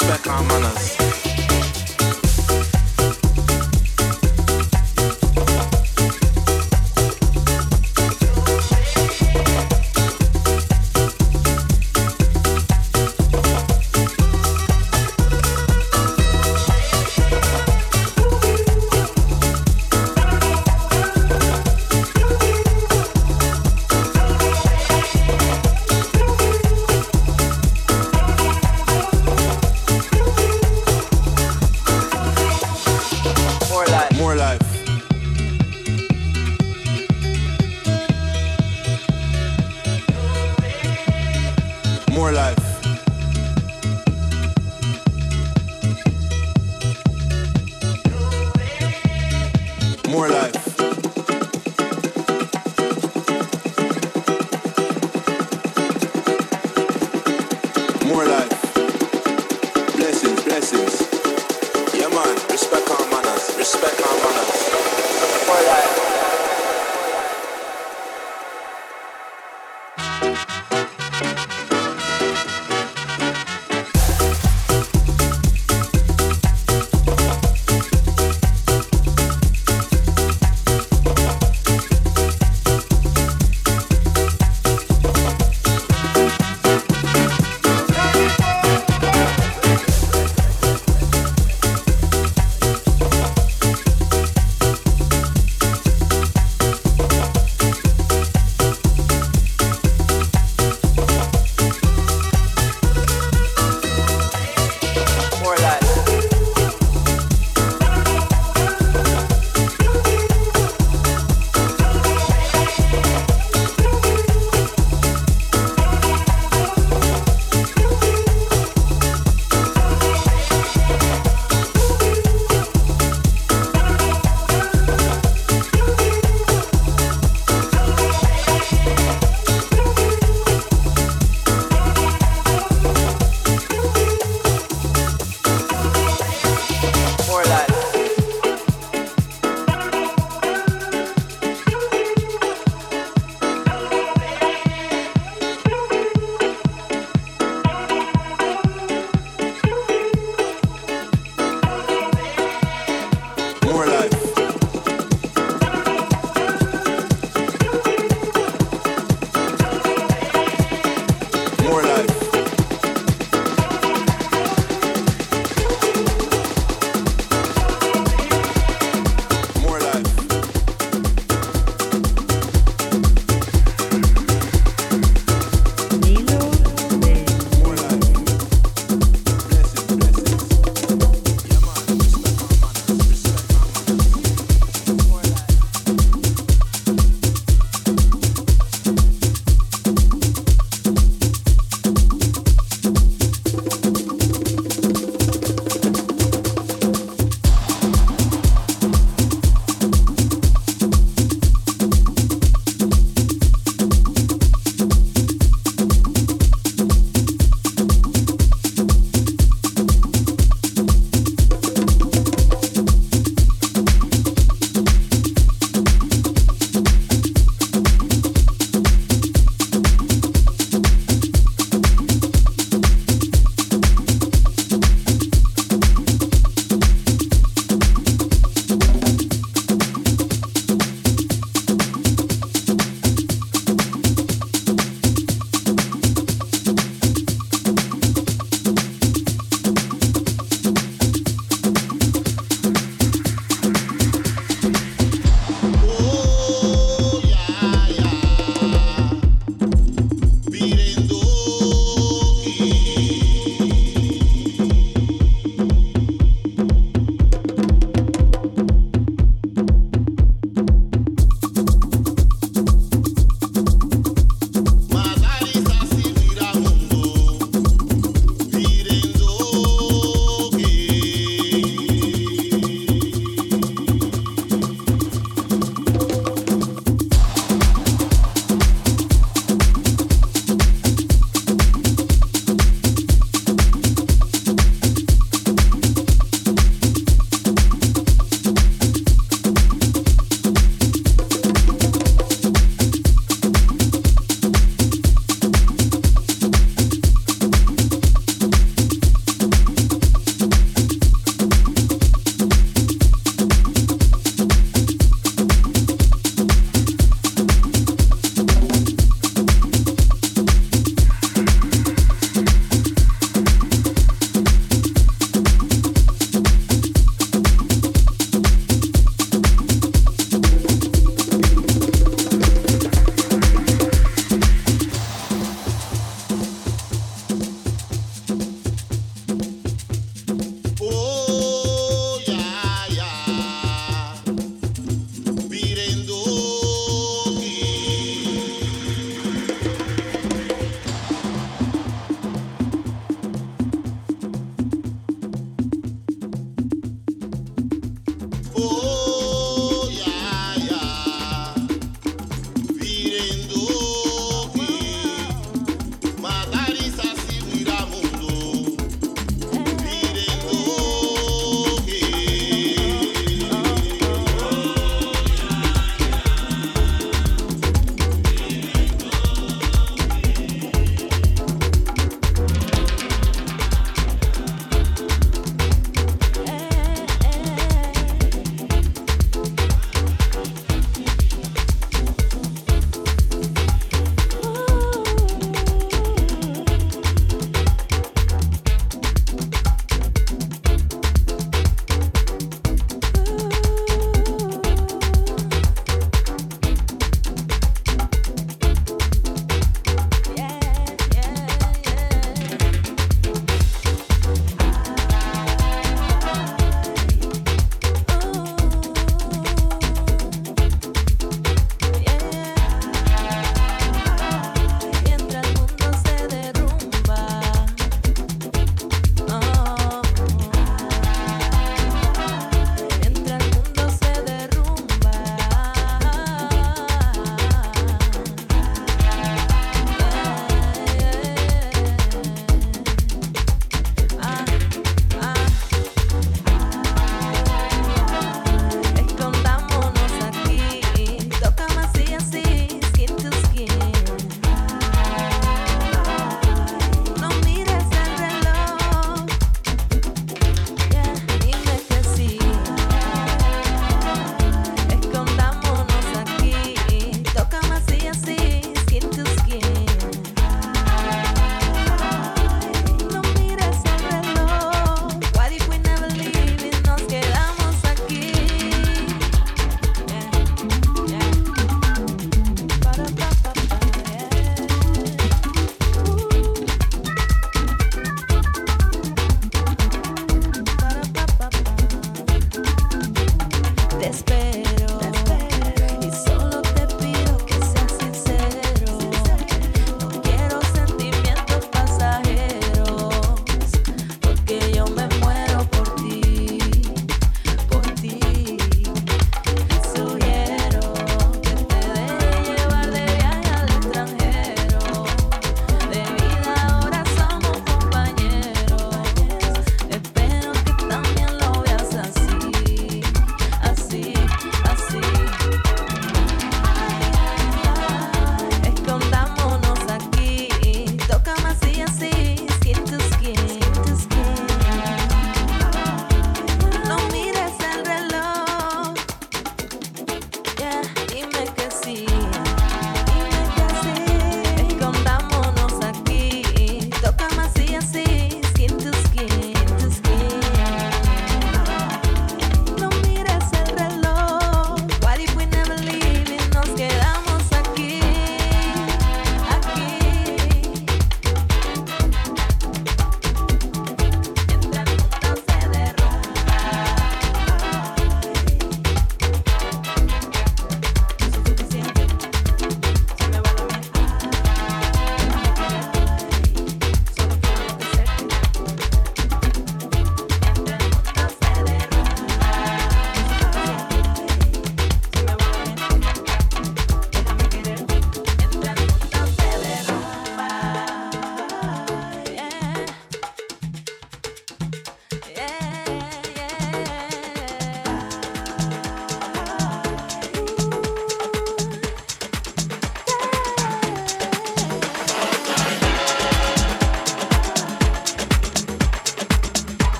respect our manners.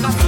Música